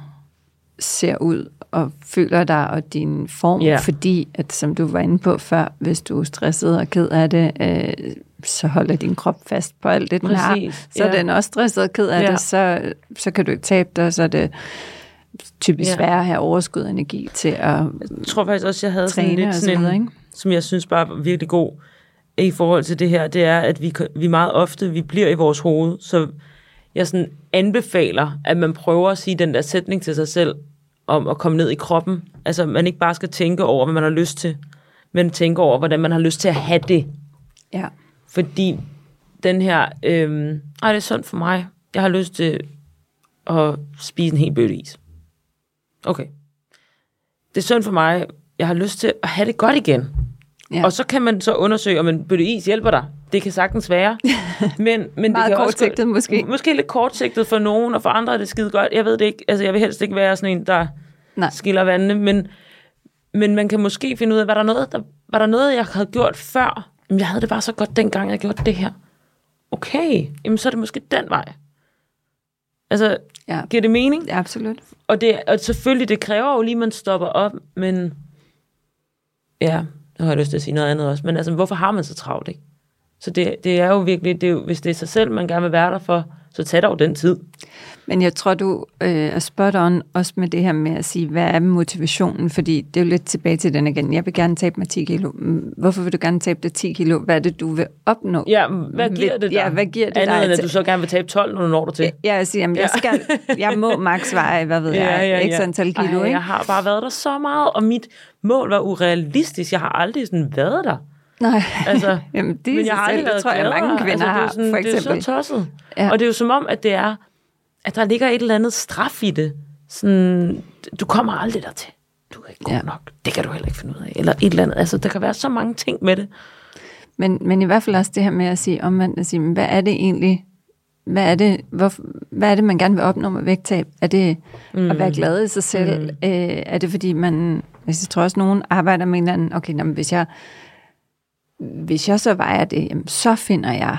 ser ud og føler dig og din form, Ja. fordi at som du var inde på før, hvis du er stresset og ked af det, øh, så holder din krop fast på alt det, den har. Præcis, Så ja. er den også stresset og ked af Ja. det, så, så kan du ikke tabe dig, så er det typisk Ja. sværere at have overskud energi til at Jeg tror faktisk også, jeg havde sådan lidt sådan ikke? som jeg synes bare var virkelig god i forhold til det her, det er, at vi, vi meget ofte, vi bliver i vores hoved, så jeg sådan anbefaler, at man prøver at sige den der sætning til sig selv, om at komme ned i kroppen. Altså, man ikke bare skal tænke over, hvad man har lyst til, men tænke over, hvordan man har lyst til at have det. Ja. Fordi den her, øhm, ej, det er sundt for mig. Jeg har lyst til at spise en hel bøtte is. Okay. Det er sundt for mig. Jeg har lyst til at have det godt igen. Ja. Og så kan man så undersøge, om en bøtte is hjælper dig. Det kan sagtens være. Men, men det Meget kan også kortsigtet gå- måske. Måske lidt kortsigtet for nogen, og for andre er det skide godt. Jeg ved det ikke. Altså, jeg vil helst ikke være sådan en, der Nej. skiller vandene. Men, men man kan måske finde ud af, var der noget, der, var der noget jeg havde gjort før? Jamen, jeg havde det bare så godt, dengang jeg gjorde det her. Okay, jamen så er det måske den vej. Altså, Ja. giver det mening? ja, absolut. Og, det, og selvfølgelig, det kræver jo lige, at man stopper op, men ja, nu har jeg lyst til at sige noget andet også, men altså, hvorfor har man så travlt, ikke? Så det, det er jo virkelig, det er jo, hvis det er sig selv, man gerne vil være der for, så tag dog den tid. Men jeg tror, du øh, er spot on også med det her med at sige, hvad er motivationen? Fordi det er jo lidt tilbage til den igen. Jeg vil gerne tabe mig 10 kilo. Hvorfor vil du gerne tabe dig 10 kilo? Hvad er det, du vil opnå? Ja, hvad giver det dig? Ja, hvad giver det Andet dig end, at du så gerne vil tabe 12, når du når du til. Ja, jeg siger, jamen, jeg, skal, jeg må max veje, hvad ved jeg, ikke antal kilo, Ej, ikke? Jeg har bare været der så meget, og mit mål var urealistisk. Jeg har aldrig sådan været der. Nej, Altså, jamen, det, men jeg har aldrig det tror jeg, mange kvinder altså, det er har, sådan, for eksempel. Det er så tosset. Ja. Og det er jo som om, at det er, at der ligger et eller andet straf i det. Sådan, du kommer aldrig dertil. Du er ikke god Ja. nok. Det kan du heller ikke finde ud af. Eller et eller andet. Altså, der kan være så mange ting med det. Men, men i hvert fald også det her med at sige omvendt, at sige, hvad er det egentlig, hvad er det, hvor, hvad er det, man gerne vil opnå med vægttab? Er det mm. at være glad i sig selv? Mm. Øh, er det fordi, man, jeg tror også, nogen arbejder med en eller anden, okay, nå, hvis jeg, hvis jeg så vejer det, jamen, så finder jeg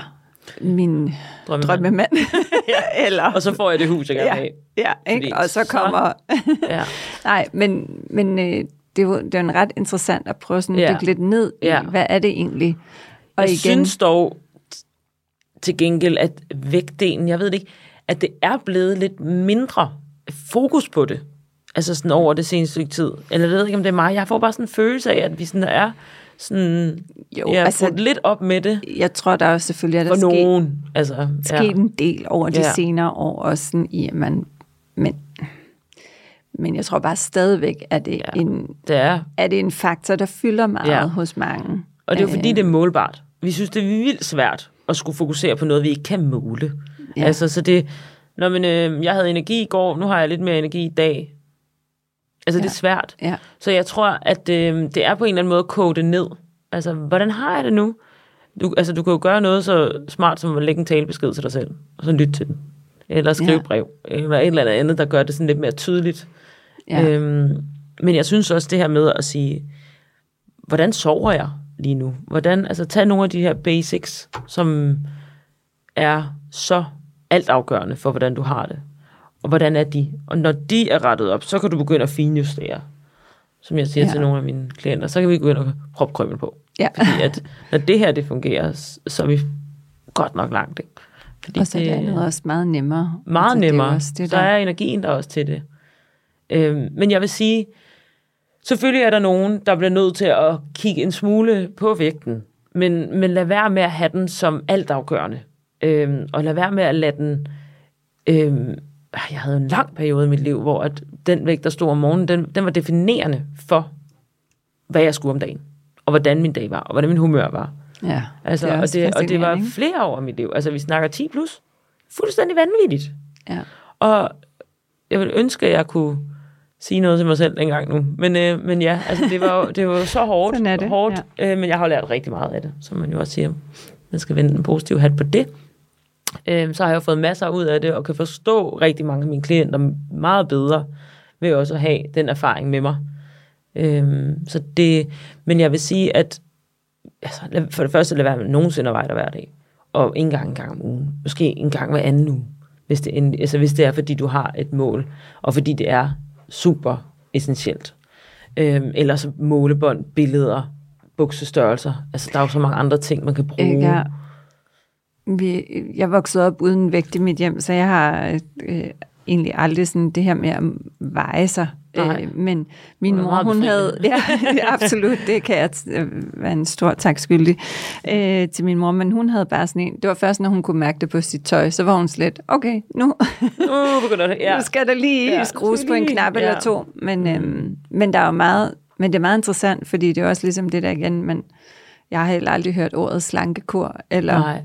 min Drømmemand. drømmemand. eller, Og så får jeg det hus, jeg gerne ja, have. ja ikke? Fordi og så så- kommer... Ja. Nej, men, men øh, det, er jo, det jo en ret interessant at prøve sådan at Ja. dykke lidt ned i, Ja. hvad er det egentlig? Og jeg igen, synes dog til gengæld, at vægtdelen, jeg ved det ikke, at det er blevet lidt mindre fokus på det. Altså sådan over det seneste stykke tid. Eller jeg ved ikke, om det er mig. Jeg får bare sådan en følelse af, at vi sådan er sådan, Jo, ja, altså- lidt op med det jeg tror, der er selvfølgelig er der for nogen. Altså, sket en del over de Ja. senere år, også sådan i, at man... Men, men jeg tror bare stadigvæk, at det, ja. Ja. en, det er. er det en faktor, der fylder meget ja. Ja. hos mange. Og det er jo fordi, Øh, det er målbart. Vi synes, det er vildt svært at skulle fokusere på noget, vi ikke kan måle. Ja. Ja. Altså, så det, Nå, men øh, jeg havde energi i går, nu har jeg lidt mere energi i dag. Altså, ja. det er svært. Ja. Så jeg tror, at øh, det er på en eller anden måde at koge det ned. Altså, hvordan har jeg det nu? Du, altså, du kan jo gøre noget så smart, som at lægge en talebesked til dig selv, og så lytte til den. Eller skrive Ja. brev, eller et eller andet, der gør det sådan lidt mere tydeligt. Ja. Øhm, men jeg synes også det her med at sige, hvordan sover jeg lige nu? Hvordan, altså tag nogle af de her basics, som er så altafgørende for, hvordan du har det. Og hvordan er de? Og når de er rettet op, så kan du begynde at finjustere. Som jeg siger Ja. til nogle af mine klienter, så kan vi begynde at proppe krømmel på. ja. Fordi at, når det her det fungerer, så er vi godt nok langt. Ikke? Fordi Og så er det andet også meget nemmere. meget Altså, det er nemmere. Også det, så der, er energien der også til det. Øhm, men jeg vil sige, selvfølgelig er der nogen, der bliver nødt til at kigge en smule på vægten, men, men lad være med at have den som altafgørende. Øhm, og lad være med at lade den... Øhm, jeg havde en lang periode i mit liv, hvor at den vægt, der stod om morgenen, den, den var definerende for, hvad jeg skulle om dagen. Og hvordan min dag var, og hvordan min humør var. ja, Altså, det og, det, og det var flere år af mit liv. Altså, vi snakker 10 plus. Fuldstændig vanvittigt. Ja. Og jeg ville ønske, at jeg kunne sige noget til mig selv dengang nu. Men, øh, men ja, altså, det var jo det var så hårdt. Sådan er det, hårdt øh, men jeg har lært rigtig meget af det, som man jo også siger. Man skal vende en positiv hat på det. Øh, så har jeg fået masser ud af det, og kan forstå rigtig mange af mine klienter meget bedre, ved også at have den erfaring med mig. Øh, så det, men jeg vil sige, at altså, for det første, lad være med nogensinde at hver dag. Og en gang en gang om ugen. Måske en gang hver anden uge. Hvis det, endelig- altså, hvis det er, fordi du har et mål, og fordi det er super essentielt. Øhm, eller så målebånd, billeder, buksestørrelser. Altså, der er jo så mange andre ting, man kan bruge. Ikke? ja vi, jeg voksede op uden vægt i mit hjem, så jeg har øh, egentlig aldrig sådan det her med at veje sig. Nej. Øh, men min mor, hun havde... Ja, absolut, det kan jeg øh, være en stor tak skyldig øh, til min mor. Men hun havde bare sådan en... Det var først, når hun kunne mærke det på sit tøj, så var hun slet, okay, nu, Nu begynder det. ja. Nu skal der lige Ja, skrues skal på en lige- knap ja. eller to. Men, øhm, men der er jo meget... Men det er meget interessant, fordi det er også ligesom det der igen, men jeg har heller aldrig hørt ordet slankekur, eller Nej.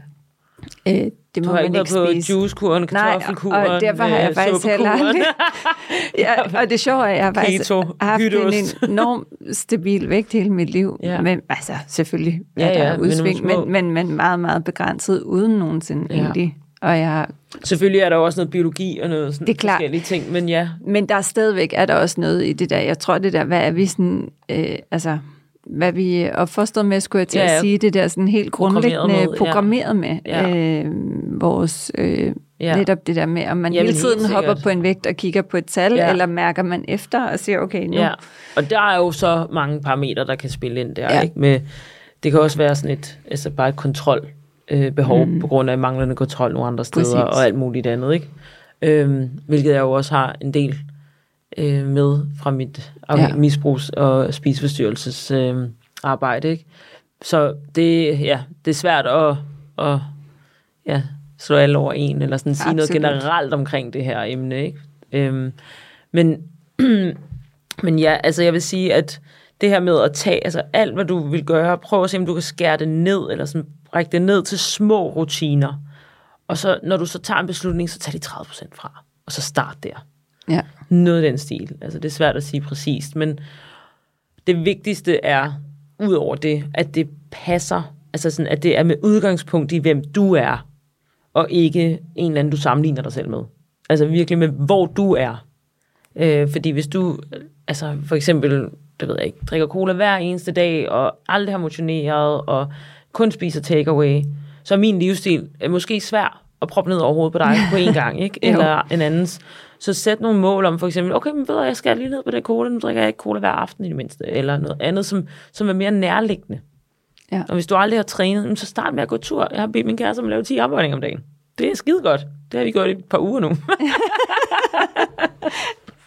Øh, det Du må har ikke man ikke været på spise. juicekuren, Nej, kartoffelkuren, og derfor har jeg øh, faktisk heller aldrig... ja, og det sjove er, at jeg har faktisk Keto, haft hytteost. en enorm stabil vægt hele mit liv. Ja. Men, altså, selvfølgelig Ja, ja, der er udsving, men, men, men meget, meget begrænset, uden nogensinde ja. egentlig. Og jeg, Selvfølgelig er der også noget biologi og noget sådan Det er klart. forskellige ting, men ja. men der er stadigvæk er der også noget i det der. Jeg tror, det der, hvad er vi sådan... Øh, altså, hvad vi er opfostret med, skulle jeg til Ja, at sige, det der sådan helt Programmeret grundlæggende med, ja. programmeret med, Ja. øh, vores, øh, Ja. netop det der med, om man Jamen, hele tiden helt hopper på en vægt og kigger på et tal, Ja. eller mærker man efter og siger, okay, nu, Ja, og der er jo så mange parametre, der kan spille ind der. Ja. Ikke? Med, det kan også være sådan et, altså bare et kontrol øh, behov mm. på grund af manglende kontrol nogle andre steder Præcis. og alt muligt andet. Ikke? Øhm, hvilket jeg jo også har en del øh, med fra mit Ja. misbrugs- og spiseforstyrrelses øh, arbejde. Ikke? Så det, ja, det er svært at, at ja, slå alle over en, eller sådan sige noget Absolut. generelt omkring det her emne. Ikke? Øhm, men men ja, altså jeg vil sige, at det her med at tage, altså alt hvad du vil gøre, prøv at se, om du kan skære det ned, eller sådan brække det ned til små rutiner. Og så, når du så tager en beslutning, så tag de 30% fra, og så start der. Ja. Noget i den stil. Altså det er svært at sige præcist, men det vigtigste er, ud over det, at det passer, altså sådan, at det er med udgangspunkt i, hvem du er, og ikke en eller anden, du sammenligner dig selv med. Altså virkelig med, hvor du er. Øh, fordi hvis du, altså for eksempel, det ved jeg ikke, drikker cola hver eneste dag, og aldrig har motioneret, og kun spiser takeaway, så er min livsstil øh, måske svær at proppe ned over hovedet på dig på en gang, ikke? Eller en andens. Så sæt nogle mål om for eksempel, okay, men ved du, jeg skal lige ned på det cola, nu drikker jeg ikke cola hver aften i det mindste, eller noget andet, som, som er mere nærliggende. Ja. Og hvis du aldrig har trænet, så start med at gå tur. Jeg har bedt min kæreste om at lave 10 opvejninger om dagen. Det er skide godt. Det har vi gjort i et par uger nu.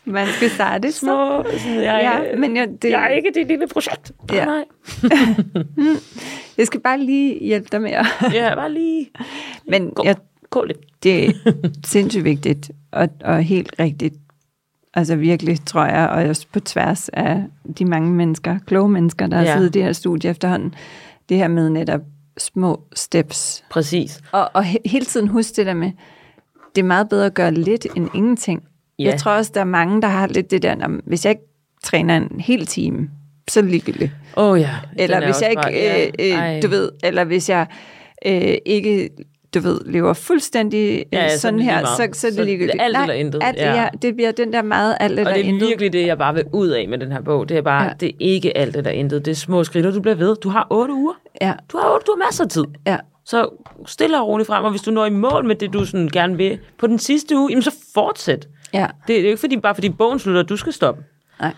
Man skal starte så. Små, sådan, jeg, Ja, men jeg, det, jeg er ikke det lille projekt. Ja. Nej. jeg skal bare lige hjælpe dig med at... Ja, bare lige Men jeg, gå lidt. det er sindssygt vigtigt, og, og helt rigtigt. Altså virkelig, tror jeg, og også på tværs af de mange mennesker, kloge mennesker, der har Ja. siddet i det her studie efterhånden. Det her med netop små steps. Præcis. Og, og he- hele tiden husk det der med, det er meget bedre at gøre lidt end ingenting. Ja. Jeg tror også, der er mange, der har lidt det der, "Nå, hvis jeg ikke træner en hel time, så er det ligegyldigt. Åh oh, ja. Eller er hvis jeg bare- ikke, ja, øh, øh, du ved, eller hvis jeg øh, ikke, du ved, lever fuldstændig Ja, ja, ja, sådan, så er her, så, så er det Så ligegyldigt. alt Nej, eller intet, Alt, ja. ja. det bliver den der meget alt Og eller det er intet. virkelig det, jeg bare vil ud af med den her bog. Det er bare, Ja. det er ikke alt det der intet. Det er små skridt, og du bliver ved. Du har otte uger. Ja, Du har, otte, du har masser af tid. ja, Så stille og roligt frem, og hvis du når i mål med det, du sådan gerne vil på den sidste uge, jamen så fortsæt. ja. Det er jo ikke fordi, bare fordi bogen slutter, at du skal stoppe. Nej.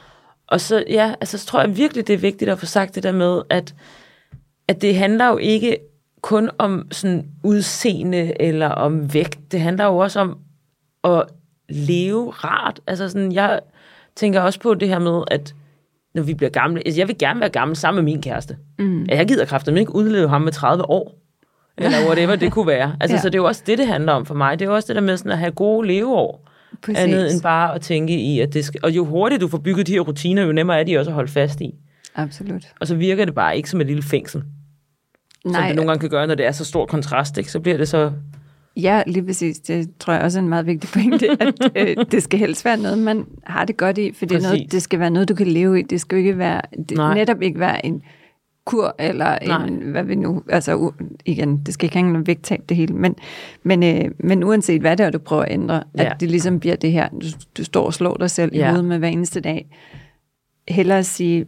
Og så, ja, altså, så tror jeg virkelig, det er vigtigt at få sagt det der med, at, at det handler jo ikke kun om sådan udseende eller om vægt. Det handler jo også om at leve rart. Altså sådan, jeg tænker også på det her med, at når vi bliver gamle, altså jeg vil gerne være gammel sammen med min kæreste. Mm. Jeg gider kraftigt ikke udleve ham med 30 år. Eller whatever det kunne være. Altså, Ja. så det er jo også det, det handler om for mig. Det er jo også det der med sådan at have gode leveår. Præcis. Andet end bare at tænke i, at det skal... Og jo hurtigt du får bygget de her rutiner, jo nemmere er de også at holde fast i. Absolut. Og så virker det bare ikke som et lille fængsel. Nej. Som det nogle gange kan gøre, når det er så stor kontrast. Ikke? Så bliver det så... ja, lige præcis. Det tror jeg også er en meget vigtig pointe, at øh, det skal helst være noget, man har det godt i, for det, er noget, det skal være noget, du kan leve i. Det skal ikke være, det, Nej. netop ikke være en kur, eller Nej. en, hvad vi nu, altså igen, det skal ikke hænge noget vægttab det hele, men, men, øh, men uanset hvad det er, du prøver at ændre, Ja. at det ligesom bliver det her, du, du står og slår dig selv ja. i hovedet med hver eneste dag. Hellere sige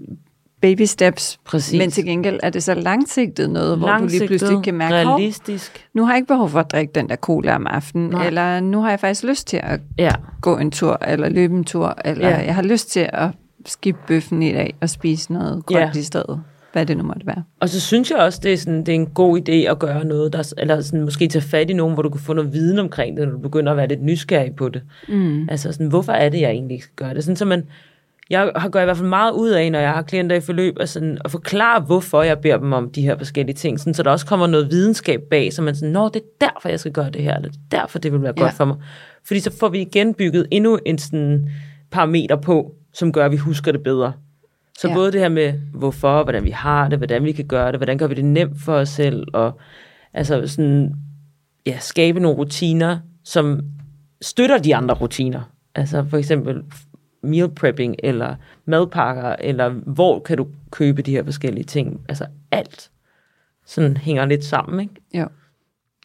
baby steps, Præcis. men til gengæld er det så langsigtet noget, hvor du lige pludselig kan mærke, "Hov, realistisk. nu har jeg ikke behov for at drikke den der cola om aftenen, Nej. eller nu har jeg faktisk lyst til at Ja, gå en tur, eller løbe en tur, eller Ja. jeg har lyst til at skippe bøffen i dag og spise noget grønt Ja. i stedet. Hvad det nu måtte være. og så synes jeg også, det er, sådan, det er en god idé at gøre noget, der, eller sådan, måske tage fat i nogen, hvor du kan få noget viden omkring det, når du begynder at være lidt nysgerrig på det. Mm. Altså sådan, hvorfor er det, jeg egentlig skal gøre det? Sådan, så man, jeg har gør i hvert fald meget ud af, når jeg har klienter i forløb, at, sådan, at forklare, hvorfor jeg beder dem om de her forskellige ting, sådan, så der også kommer noget videnskab bag, så man sådan, nå, det er derfor, jeg skal gøre det her, eller det er derfor, det vil være Ja. godt for mig. Fordi så får vi igen bygget endnu en sådan parameter på, som gør, at vi husker det bedre. Så ja. både det her med, hvorfor, hvordan vi har det, hvordan vi kan gøre det, hvordan gør vi det nemt for os selv, og altså sådan, ja, skabe nogle rutiner, som støtter de andre rutiner. Altså for eksempel meal prepping, eller madpakker, eller hvor kan du købe de her forskellige ting. Altså alt sådan hænger lidt sammen, ikke? Jo.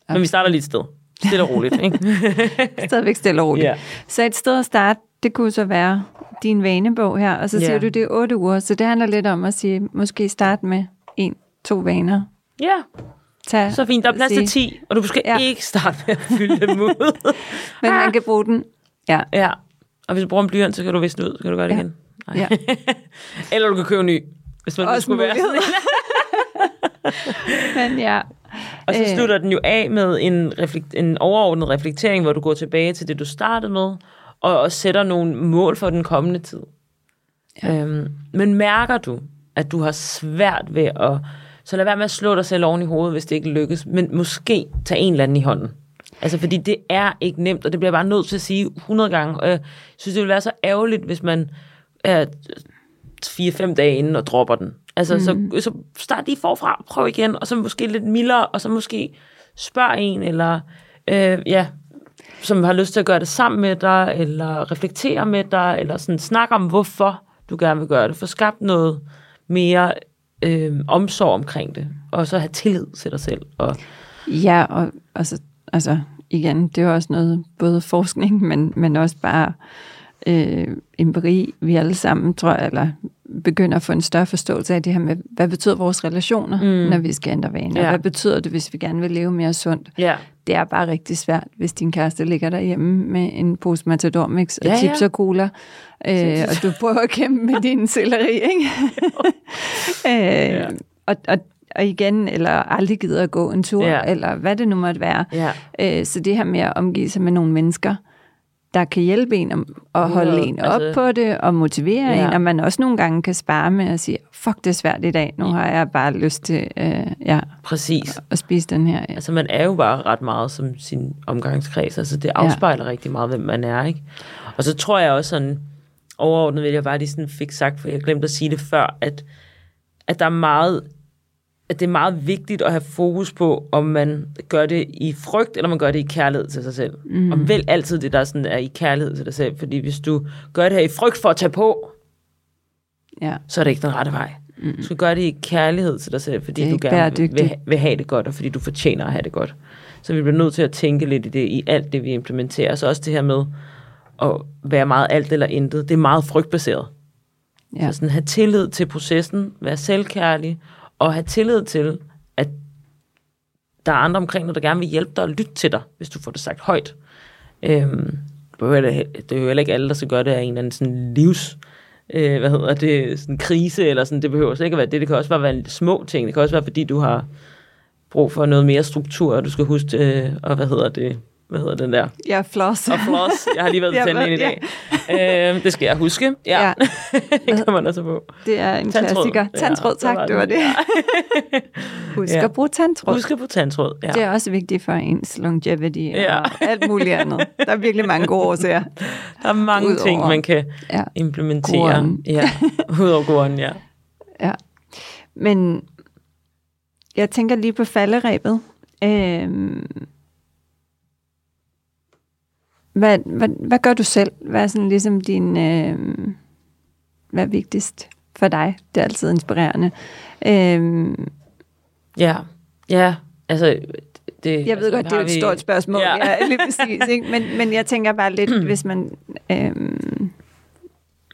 Men vi starter lige et sted. Stille og roligt, ikke? Stadigvæk stille og roligt. Ja. Så et sted at starte, det kunne så være din vanebog her, og så siger Ja. du, det er otte uger, så det handler lidt om at sige, måske starte med en, to vaner. ja, Tag, så fint. Der er plads til 10, og du skal Ja. ja. ikke starte med at fylde dem ud. Men man kan bruge den. Ja, ja, og hvis du bruger en blyant, så kan du visne ud. Så kan du gøre det Ja. igen. Nej. ja. Eller du kan købe en ny, hvis man Også skulle være. Men ja, Og så Øh. slutter den jo af med en, reflekt, en overordnet reflektering, hvor du går tilbage til det, du startede med, og, og sætter nogle mål for den kommende tid. Ja. Øhm, men mærker du, at du har svært ved at... Så lad være med at slå dig selv oven i hovedet, hvis det ikke lykkes, men måske tage en eller anden i hånden. Altså, fordi det er ikke nemt, og det bliver jeg bare nødt til at sige 100 gange. Og jeg synes, det ville være så ærgerligt, hvis man er 4-5 dage inden og dropper den. Altså, mm. så, så start lige forfra, prøv igen, og så måske lidt mildere, og så måske spørg en, eller øh, ja, som har lyst til at gøre det sammen med dig, eller reflektere med dig, eller sådan snak om, hvorfor du gerne vil gøre det. Få skabt noget mere øh, omsorg omkring det, og så have tillid til dig selv. Og, ja og, og så, altså igen, det er også noget, både forskning, men, men også bare øh, empiri, vi alle sammen, tror jeg, eller begynder at få en større forståelse af det her med, hvad betyder vores relationer, mm. når vi skal ændre vaner? Ja. Hvad betyder det, hvis vi gerne vil leve mere sundt? ja, Det er bare rigtig svært, hvis din kæreste ligger derhjemme med en pose Matador Mix og Ja, ja. chips og cola, øh, og du prøver at kæmpe med din selleri, ikke? øh, Ja. og, og, og igen, eller aldrig gider at gå en tur, Ja. eller hvad det nu måtte være. ja. Øh, så det her med at omgive sig med nogle mennesker, der kan hjælpe en om- at holde en op altså- på det, og motivere Ja. en, og man også nogle gange kan spare med at sige, fuck, det er svært i dag, nu har jeg bare lyst til øh, ja, Præcis. at spise den her. Ja. Altså, man er jo bare ret meget som sin omgangskreds. Altså, det afspejler ja. rigtig meget, hvem man er, ikke? Og så tror jeg også sådan, overordnet vil jeg bare lige sådan fik sagt, for jeg glemte at sige det før, at, at der er meget at det er meget vigtigt at have fokus på, om man gør det i frygt, eller man gør det i kærlighed til sig selv. Mm. Og vælg altid det, der sådan er i kærlighed til dig selv, fordi hvis du gør det her i frygt for at tage på, Ja. så er det ikke den rette vej. Mm. Du skal gøre det i kærlighed til dig selv, fordi du gerne vil, vil have det godt, og fordi du fortjener at have det godt. Så vi bliver nødt til at tænke lidt i det, i alt det, vi implementerer. Så også det her med at være meget alt eller intet, det er meget frygtbaseret. Ja. Så sådan have tillid til processen, være selvkærlig, og have tillid til, at der er andre omkring dig, der gerne vil hjælpe dig og lytte til dig, hvis du får det sagt højt. Øhm, det er jo heller ikke alle, der skal gøre det af en eller anden sådan livs, øh, hvad hedder det, sådan krise, eller sådan, det behøver slet ikke at være det. Det kan også bare være små ting. Det kan også være, fordi du har brug for noget mere struktur, og du skal huske, øh, og hvad hedder det, hvad hedder den der? Ja, floss. Og floss. Jeg har lige været Ja, til tandlægen i ja. dag. Øh, det skal jeg huske. Ja, Ja. det kan man også på. Det er en Tandtråd. klassiker. Ja, Tandtråd, var tak, det var den. det. Husk Ja. at bruge tandtråd. Husk at på tandtråd. Ja. Det er også vigtigt for ens longevity Ja. og alt muligt andet. Der er virkelig mange gode årsager. Der er mange Udover- ting, man kan Ja. implementere. Goren. Ja, udover goren, ja. Ja. Men jeg tænker lige på falderæbet. Øhm, hvad, hvad, hvad gør du selv? Hvad er sådan ligesom din... Øhm, hvad er vigtigst for dig? Det er altid inspirerende. Øhm, Ja, ja, altså... Det, jeg ved altså, godt, det er et vi- stort spørgsmål. Ja. Ja. Lige præcis, ikke? Men, men jeg tænker bare lidt, hvis man... Øhm,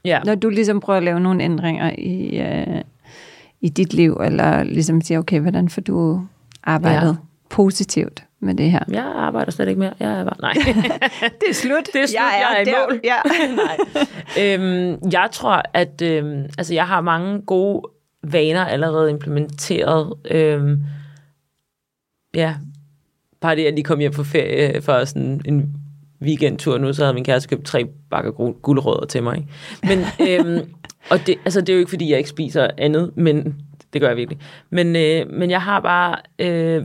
Ja, Når du ligesom prøver at lave nogle ændringer i, øh, i dit liv, eller ligesom siger, okay, hvordan får du arbejdet ja. positivt med det her? jeg arbejder slet ikke mere. Jeg er bare... Nej. Det er slut. Det er slut, jeg er i der. mål. Ja. Nej. Øhm, jeg tror, at øhm, altså, jeg har mange gode vaner allerede implementeret. Øhm, ja, bare det, at jeg lige kom hjem på ferie for sådan en weekendtur nu, så havde min kæreste købt tre bakker gul- gulerødder til mig. Ikke? Men, øhm, og det, altså, det er jo ikke, fordi jeg ikke spiser andet, men det gør jeg virkelig. Men, øh, men jeg har bare øh,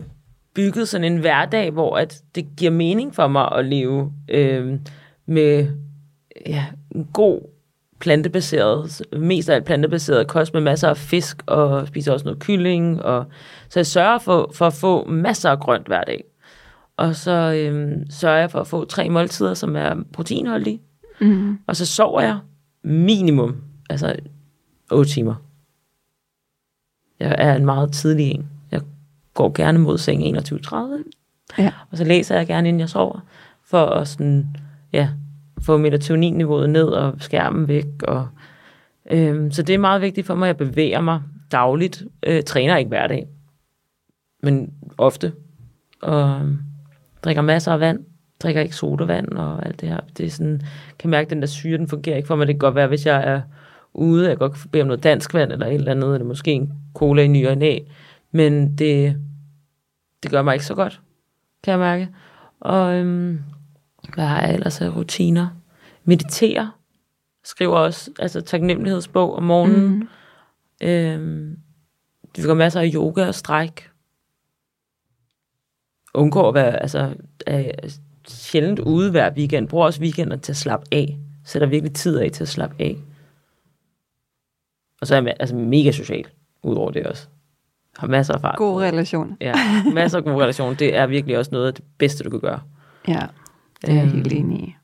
bygget sådan en hverdag, hvor at det giver mening for mig at leve øh, med ja, en god plantebaseret, mest af alt plantebaseret kost med masser af fisk, og spiser også noget kylling. Og, så jeg sørger for, for at få masser af grønt hver dag. Og så øhm, sørger jeg for at få tre måltider, som er proteinholdige. Mm. Og så sover jeg minimum, altså 8 timer. Jeg er en meget tidlig en. Går gerne mod seng 21.30, Ja. og så læser jeg gerne, inden jeg sover, for at sådan, ja, få melatoninniveauet ned og skærmen væk. Og, øhm, så det er meget vigtigt for mig, at jeg bevæger mig dagligt. Øh, træner ikke hver dag, men ofte. Og øhm, drikker masser af vand. Drikker ikke sodavand og alt det her. Det er sådan, kan mærke, at den der syre, den fungerer ikke for mig. Det kan godt være, hvis jeg er ude, jeg kan godt bede om noget dansk vand eller et eller andet, eller måske en cola i ny og næ. Men det, det gør mig ikke så godt, kan jeg mærke. Og øhm, hvad har jeg ellers af rutiner? Meditere. Skriver også altså taknemmelighedsbog om morgenen. Mm. Øhm, vi gør masser af yoga og stræk. Undgår at være, altså, er sjældent ude hver weekend. Bruger også weekender til at slappe af. Sætter virkelig tid af til at slappe af. Og så er jeg altså, mega social, udover det også. Har masser af fart. God relation. Ja, masser af gode relationer. Det er virkelig også noget af det bedste, du kan gøre. Ja, det er jeg Øhm, helt enig i.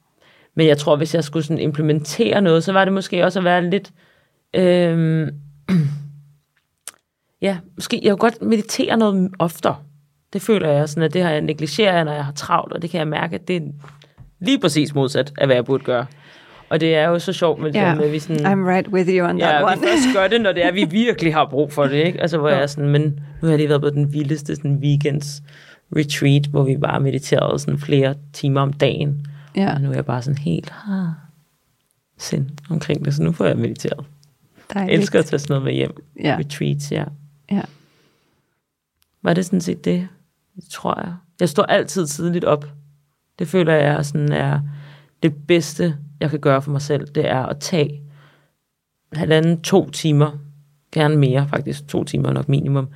Men jeg tror, hvis jeg skulle sådan implementere noget, så var det måske også at være lidt... Øhm, ja, måske jeg kunne godt meditere noget oftere. Det føler jeg sådan, at det har jeg negligeret, når jeg har travlt, og det kan jeg mærke, at det er lige præcis modsat af, hvad jeg burde gøre. Og det er jo så sjovt med det Ja, der med, at vi sådan... I'm right with you on that Ja, one. vi først gør det, når det er, vi virkelig har brug for det, ikke? Altså, hvor jeg er sådan, men nu har jeg lige været på den vildeste sådan, weekends retreat, hvor vi bare mediterede sådan flere timer om dagen. Ja, Og nu er jeg bare sådan helt ah, sind omkring det, så nu får jeg mediteret. Jeg dejligt. elsker at tage sådan noget med hjem. Ja, Retreats, ja. ja. Var det sådan set det? Det tror jeg. Jeg står altid tidligt op. Det føler jeg sådan er det bedste, jeg kan gøre for mig selv. Det er at tage halvanden, to timer, gerne mere faktisk, to timer nok minimum,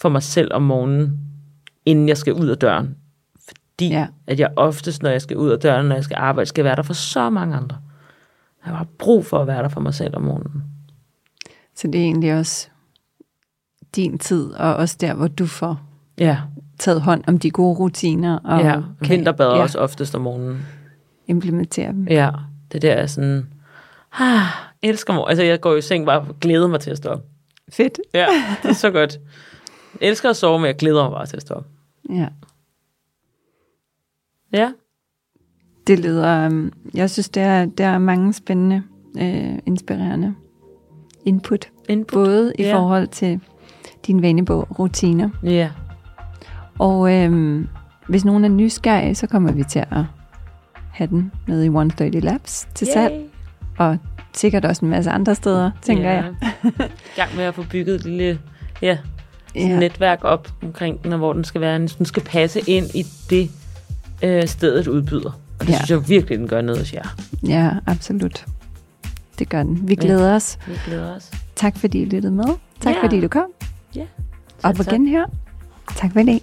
for mig selv om morgenen, inden jeg skal ud af døren. Fordi Ja. at jeg oftest, når jeg skal ud af døren, når jeg skal arbejde, skal være der for så mange andre. Jeg har brug for at være der for mig selv om morgenen. Så det er egentlig også din tid, og også der, hvor du får Ja, taget hånd om de gode rutiner og ja. Kinder bader ja, også oftest om morgenen. implementere dem. Ja, det der er sådan, ah, elsker mor. Altså, jeg går i seng bare og glæder mig til at stå op. Fedt. Ja, det er så godt. Jeg elsker at sove, men jeg glæder mig bare til at stå op. Ja. Ja, Det lyder, øhm, jeg synes, der er, der er mange spændende, øh, inspirerende input. input. Både i Ja. forhold til din vanebog, rutiner. Ja, Og øhm, hvis nogen er nysgerrige, så kommer vi til at have den nede i 130 Labs til Yay. salg. Og sikkert også en masse andre steder, tænker ja. jeg. I gang med at få bygget et lille ja, Ja. netværk op omkring den, og hvor den skal være. Den skal passe ind i det, øh, stedet udbyder. Og det Ja. ja. synes jeg virkelig, den gør noget hos jer. ja, absolut. Det gør den. Vi glæder os. Vi glæder os. Tak fordi I lyttede med. Tak Ja. fordi du kom. Ja. Og Selv på tak. genhør. Tak for i dag.